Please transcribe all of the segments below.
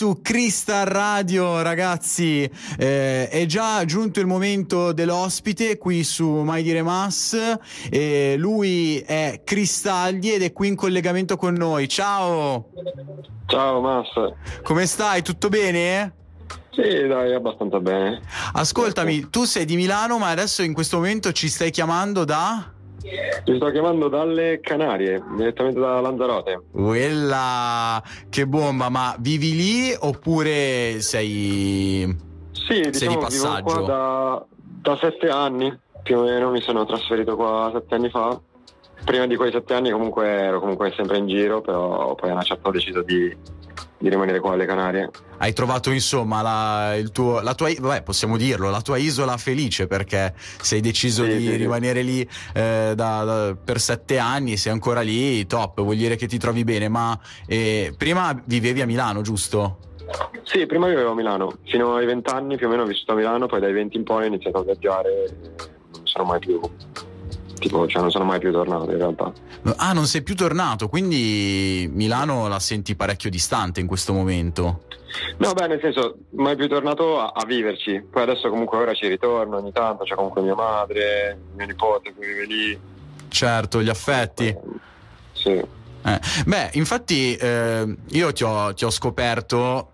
su Crystal Radio, ragazzi. Eh, è già giunto il momento dell'ospite qui su Mai Dire Mass. Eh, lui è Cristaldi ed è qui in collegamento con noi. Ciao. Ciao Mass. Come stai? Tutto bene? Sì, dai, abbastanza bene. Ascoltami, tu sei di Milano, ma adesso in questo momento ci stai chiamando da? Ti sto chiamando dalle Canarie, direttamente da Lanzarote. Quella che bomba, ma vivi lì oppure sei Sì, sei diciamo di passaggio? vivo qua da, da sette anni, più o meno mi sono trasferito qua sette anni fa. Prima di quei sette anni comunque ero comunque sempre in giro, però poi a una certa ho deciso di, di rimanere qua alle Canarie. Hai trovato insomma la, il tuo, la tua, vabbè, possiamo dirlo, la tua isola felice perché sei deciso Sì, di sì, sì. rimanere lì eh, da- da- per sette anni, sei ancora lì, top, vuol dire che ti trovi bene, ma eh, prima vivevi a Milano, giusto? Sì, prima vivevo a Milano, fino ai vent'anni più o meno ho vissuto a Milano, poi dai 20 in poi ho iniziato a viaggiare e non sono mai più, tipo, cioè non sono mai più tornato in realtà. Ah, non sei più tornato, quindi Milano la senti parecchio distante in questo momento. No, beh, nel senso, mai più tornato a, a viverci. Poi adesso comunque ora ci ritorno ogni tanto, c'è comunque mia madre, mio nipote che vive lì. Certo, gli affetti. Sì. Eh, Beh, infatti eh, io ti ho, ti ho scoperto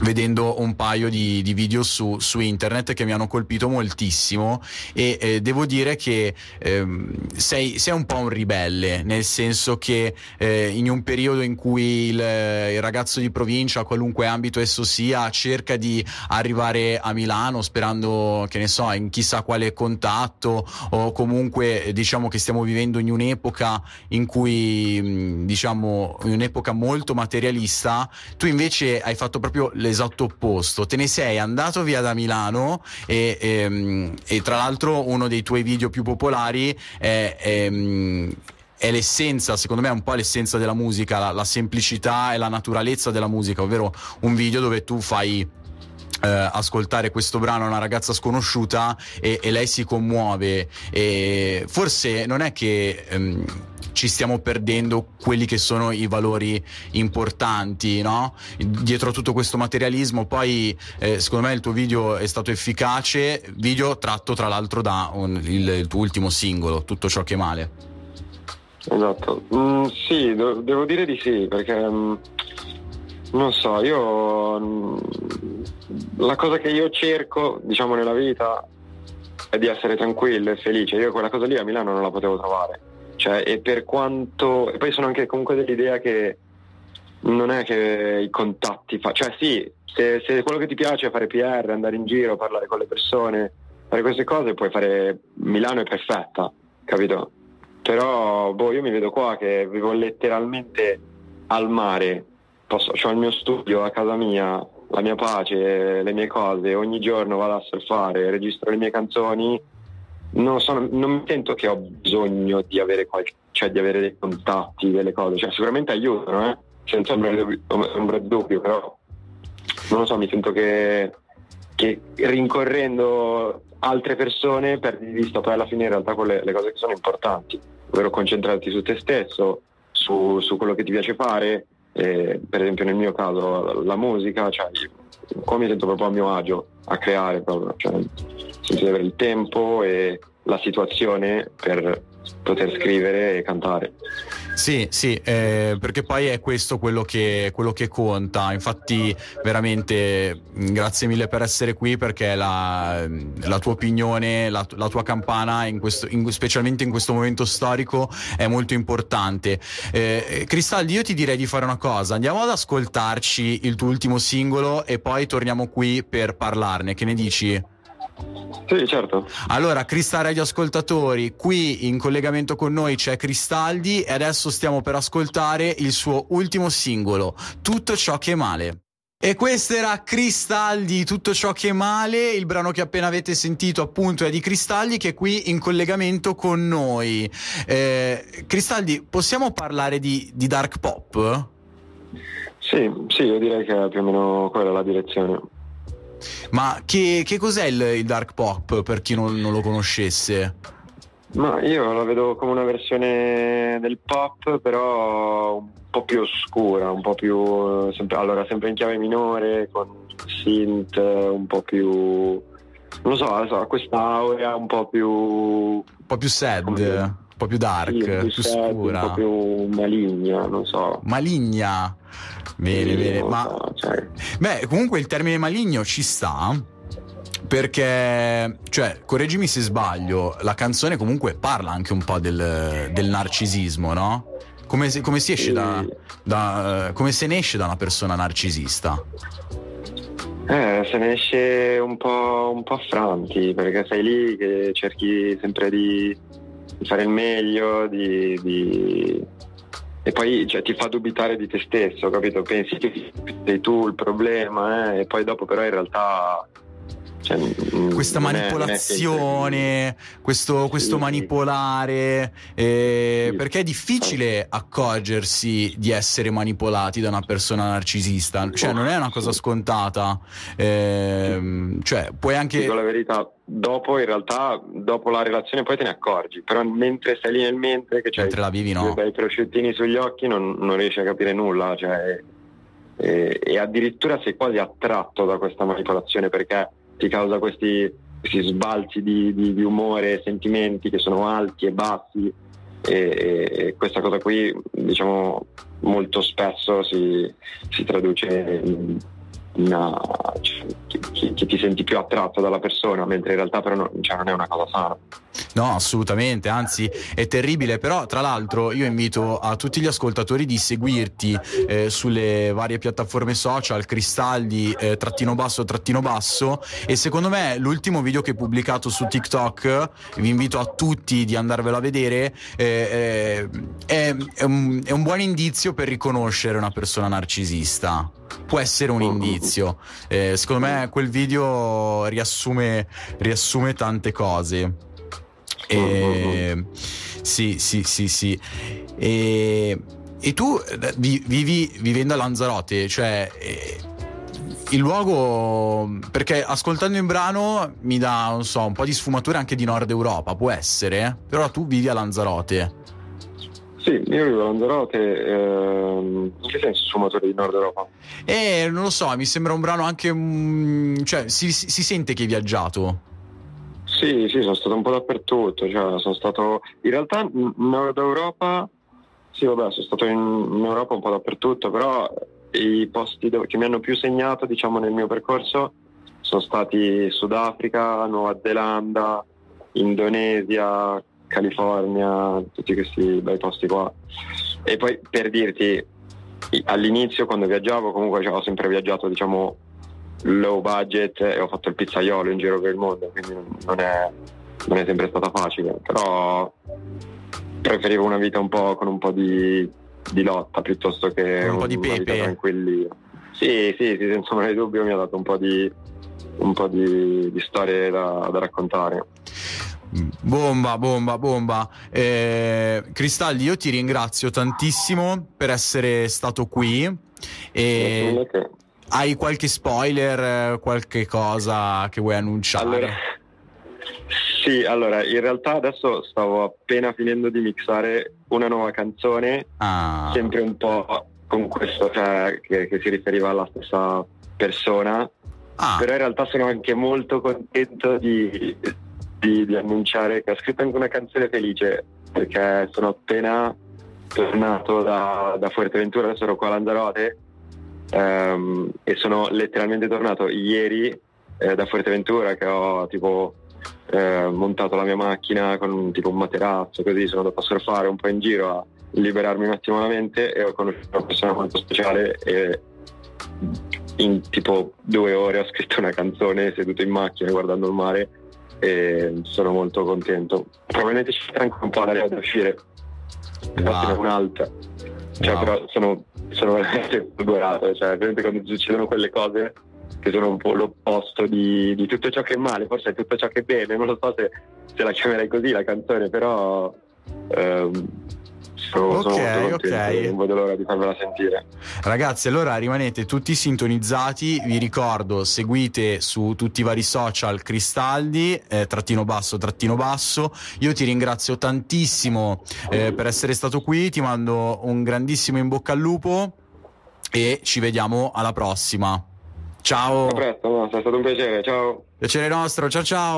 vedendo un paio di, di video su, su internet che mi hanno colpito moltissimo e eh, devo dire che ehm, sei, sei un po' un ribelle, nel senso che eh, in un periodo in cui il, il ragazzo di provincia, qualunque ambito esso sia, cerca di arrivare a Milano sperando, che ne so, in chissà quale contatto o comunque eh, diciamo che stiamo vivendo in un'epoca in cui mh, diciamo in un'epoca molto materialista tu invece hai fatto proprio l'esatto opposto. Te ne sei andato via da Milano e, ehm, e tra l'altro uno dei tuoi video più popolari è, ehm, è l'essenza, secondo me è un po' l'essenza della musica, la, la semplicità e la naturalezza della musica, ovvero un video dove tu fai eh, ascoltare questo brano a una ragazza sconosciuta e, e lei si commuove e forse non è che ehm, ci stiamo perdendo quelli che sono i valori importanti no? dietro a tutto questo materialismo poi eh, secondo me il tuo video è stato efficace video tratto tra l'altro da un- il, il tuo ultimo singolo Tutto ciò che male Esatto. Mm, sì, do- devo dire di sì, perché mm, non so, io mm, la cosa che io cerco, diciamo, nella vita è di essere tranquillo e felice. Io quella cosa lì a Milano non la potevo trovare. Cioè, e per quanto. E poi sono anche comunque dell'idea che non è che i contatti fa. Cioè, sì, se, se quello che ti piace è fare PR, andare in giro, parlare con le persone, fare queste cose, puoi fare. Milano è perfetta, capito? Però boh, io mi vedo qua che vivo letteralmente al mare, Posso, ho il mio studio a casa mia, la mia pace, le mie cose, ogni giorno vado a surfare, registro le mie canzoni, non, sono- non mi sento che ho bisogno di avere, qualche, cioè di avere dei contatti, delle cose, cioè sicuramente aiutano, eh? senza ombra di dubbio- però non lo so, mi sento che, che rincorrendo altre persone perdi di vista poi alla fine in realtà quelle le cose che sono importanti, ovvero concentrarti su te stesso, su, su quello che ti piace fare, eh, per esempio nel mio caso la musica, cioè qua mi sento proprio a mio agio a creare proprio, cioè di avere il tempo e la situazione per poter scrivere e cantare. Sì, sì, eh, perché poi è questo quello che, quello che conta. Infatti, veramente mh, grazie mille per essere qui perché la, la tua opinione, la, la tua campana, in questo- in- specialmente in questo momento storico, è molto importante. Eh, Cristaldi, io ti direi di fare una cosa: andiamo ad ascoltarci il tuo ultimo singolo e poi torniamo qui per parlarne. Che ne dici? Sì, certo. Allora, Crystal Radio Ascoltatori, qui in collegamento con noi c'è Cristaldi e adesso stiamo per ascoltare il suo ultimo singolo, Tutto ciò che è male. E questo era Cristaldi, Tutto ciò che è male, il brano che appena avete sentito appunto è di Cristaldi che è qui in collegamento con noi. Eh, Cristaldi, possiamo parlare di, di dark pop? Sì, sì, io direi che è più o meno quella la direzione. Ma che, che cos'è il, il dark pop per chi non- non lo conoscesse? Ma io la vedo come una versione del pop, però po' più oscura, un po' più sempre, allora sempre in chiave minore, con synth, un po' più non lo so, ha questa aurea un po' più un po' più sad. un po' più dark, sì, più, più sad, scura. Un po' più maligna, non so. Maligna? Bene, bene. Ma... So, cioè... Beh, comunque il termine maligno ci sta perché, cioè, correggimi se sbaglio, la canzone comunque parla anche un po' del, del narcisismo, no? Come, se, come si esce sì. da, da, come se ne esce da una persona narcisista? Eh, se ne esce un po', un po' affranti, perché sei lì che cerchi sempre di, di fare il meglio, di, di... e poi cioè, ti fa dubitare di te stesso, capito? Pensi che sei tu il problema, eh? e poi dopo però in realtà cioè, mm, questa manipolazione, è, questo, questo sì, manipolare, eh, sì. perché è difficile accorgersi di essere manipolati da una persona narcisista, cioè non è una cosa scontata, eh, cioè puoi anche... Dico la verità, dopo in realtà, dopo la relazione poi te ne accorgi, però mentre stai lì nel mentre che c'hai mentre la vivi, no? dei prosciuttini sugli occhi non, non riesci a capire nulla, cioè, e, e addirittura sei quasi attratto da questa manipolazione perché ti causa questi, questi sbalzi di, di, di, umore sentimenti che sono alti e bassi. E, e questa cosa qui diciamo molto spesso si, si traduce in una, che, che, ti senti più attratto dalla persona, mentre in realtà però non, cioè, non è una cosa sana. No, assolutamente, anzi è terribile, però tra l'altro io invito a tutti gli ascoltatori di seguirti eh, sulle varie piattaforme social, Cristaldi, eh, trattino basso, trattino basso e secondo me l'ultimo video che hai pubblicato su TikTok, vi invito a tutti di andarvelo a vedere, eh, eh è, è, un, è un buon indizio per riconoscere una persona narcisista può essere un indizio. Eh, secondo me quel video riassume, riassume tante cose. E, sì, sì, sì, sì. E, e tu eh, vivi vivendo a Lanzarote, cioè eh, il luogo perché ascoltando il brano mi dà non so un po' di sfumature anche di Nord Europa può essere però tu vivi a Lanzarote sì, io vivo a Lanzarote, ehm, in che senso sfumatore di Nord Europa? Eh, non lo so, mi sembra un brano anche, mm, cioè si, si, sente che hai viaggiato. Sì, sì, sono stato un po' dappertutto, cioè sono stato, in realtà Nord Europa, sì vabbè, sono stato in, in Europa un po' dappertutto, però i posti dove, che mi hanno più segnato, diciamo, nel mio percorso sono stati Sudafrica, Nuova Zelanda, Indonesia, California, tutti questi bei posti qua. E poi per dirti, all'inizio quando viaggiavo comunque cioè, ho sempre viaggiato diciamo low budget e ho fatto il pizzaiolo in giro per il mondo, quindi non è, non è sempre stata facile, però preferivo una vita un po' con un po' di, di lotta piuttosto che un, un po' di pepe. tranquilli. Sì, sì, sì, senza mai dubbio mi ha dato un po' di, un po di, di storie da, da raccontare. Bomba, bomba, bomba. Eh, Cristalli, io ti ringrazio tantissimo per essere stato qui. E hai qualche spoiler, qualche cosa che vuoi annunciare? Allora, sì, allora, in realtà adesso stavo appena finendo di mixare una nuova canzone, ah. sempre un po' con questo, cioè, che, che si riferiva alla stessa persona. Ah. Però in realtà sono anche molto contento di, di, di, annunciare che ho scritto anche una canzone felice perché sono appena tornato da, da Fuerteventura, ero qua a Lanzarote um, e sono letteralmente tornato ieri eh, da Fuerteventura che ho tipo eh, montato la mia macchina con tipo un materasso così sono andato a surfare un po' in giro a liberarmi un attimo la mente e ho conosciuto una persona molto speciale e in tipo due ore ho scritto una canzone seduto in macchina guardando il mare e sono molto contento. Probabilmente ci sarà anche un po' l'aria da uscire, wow. un'altra. Cioè, wow. però sono, sono veramente folgorato, cioè, veramente quando succedono quelle cose che sono un po' l'opposto di, di, tutto ciò che è male, forse è tutto ciò che è bene, non lo so se, se la chiamerei così la canzone, però ehm, Sono, Ok, sono molto ok. contento, Non vedo l'ora di farvela sentire. Ragazzi, allora rimanete tutti sintonizzati. Vi ricordo, seguite su tutti i vari social Cristaldi, eh, trattino basso, trattino basso. Io ti ringrazio tantissimo eh, per essere stato qui. Ti mando un grandissimo in bocca al lupo e ci vediamo alla prossima. Ciao, A presto, no? è stato un piacere, ciao. piacere nostro. Ciao, ciao.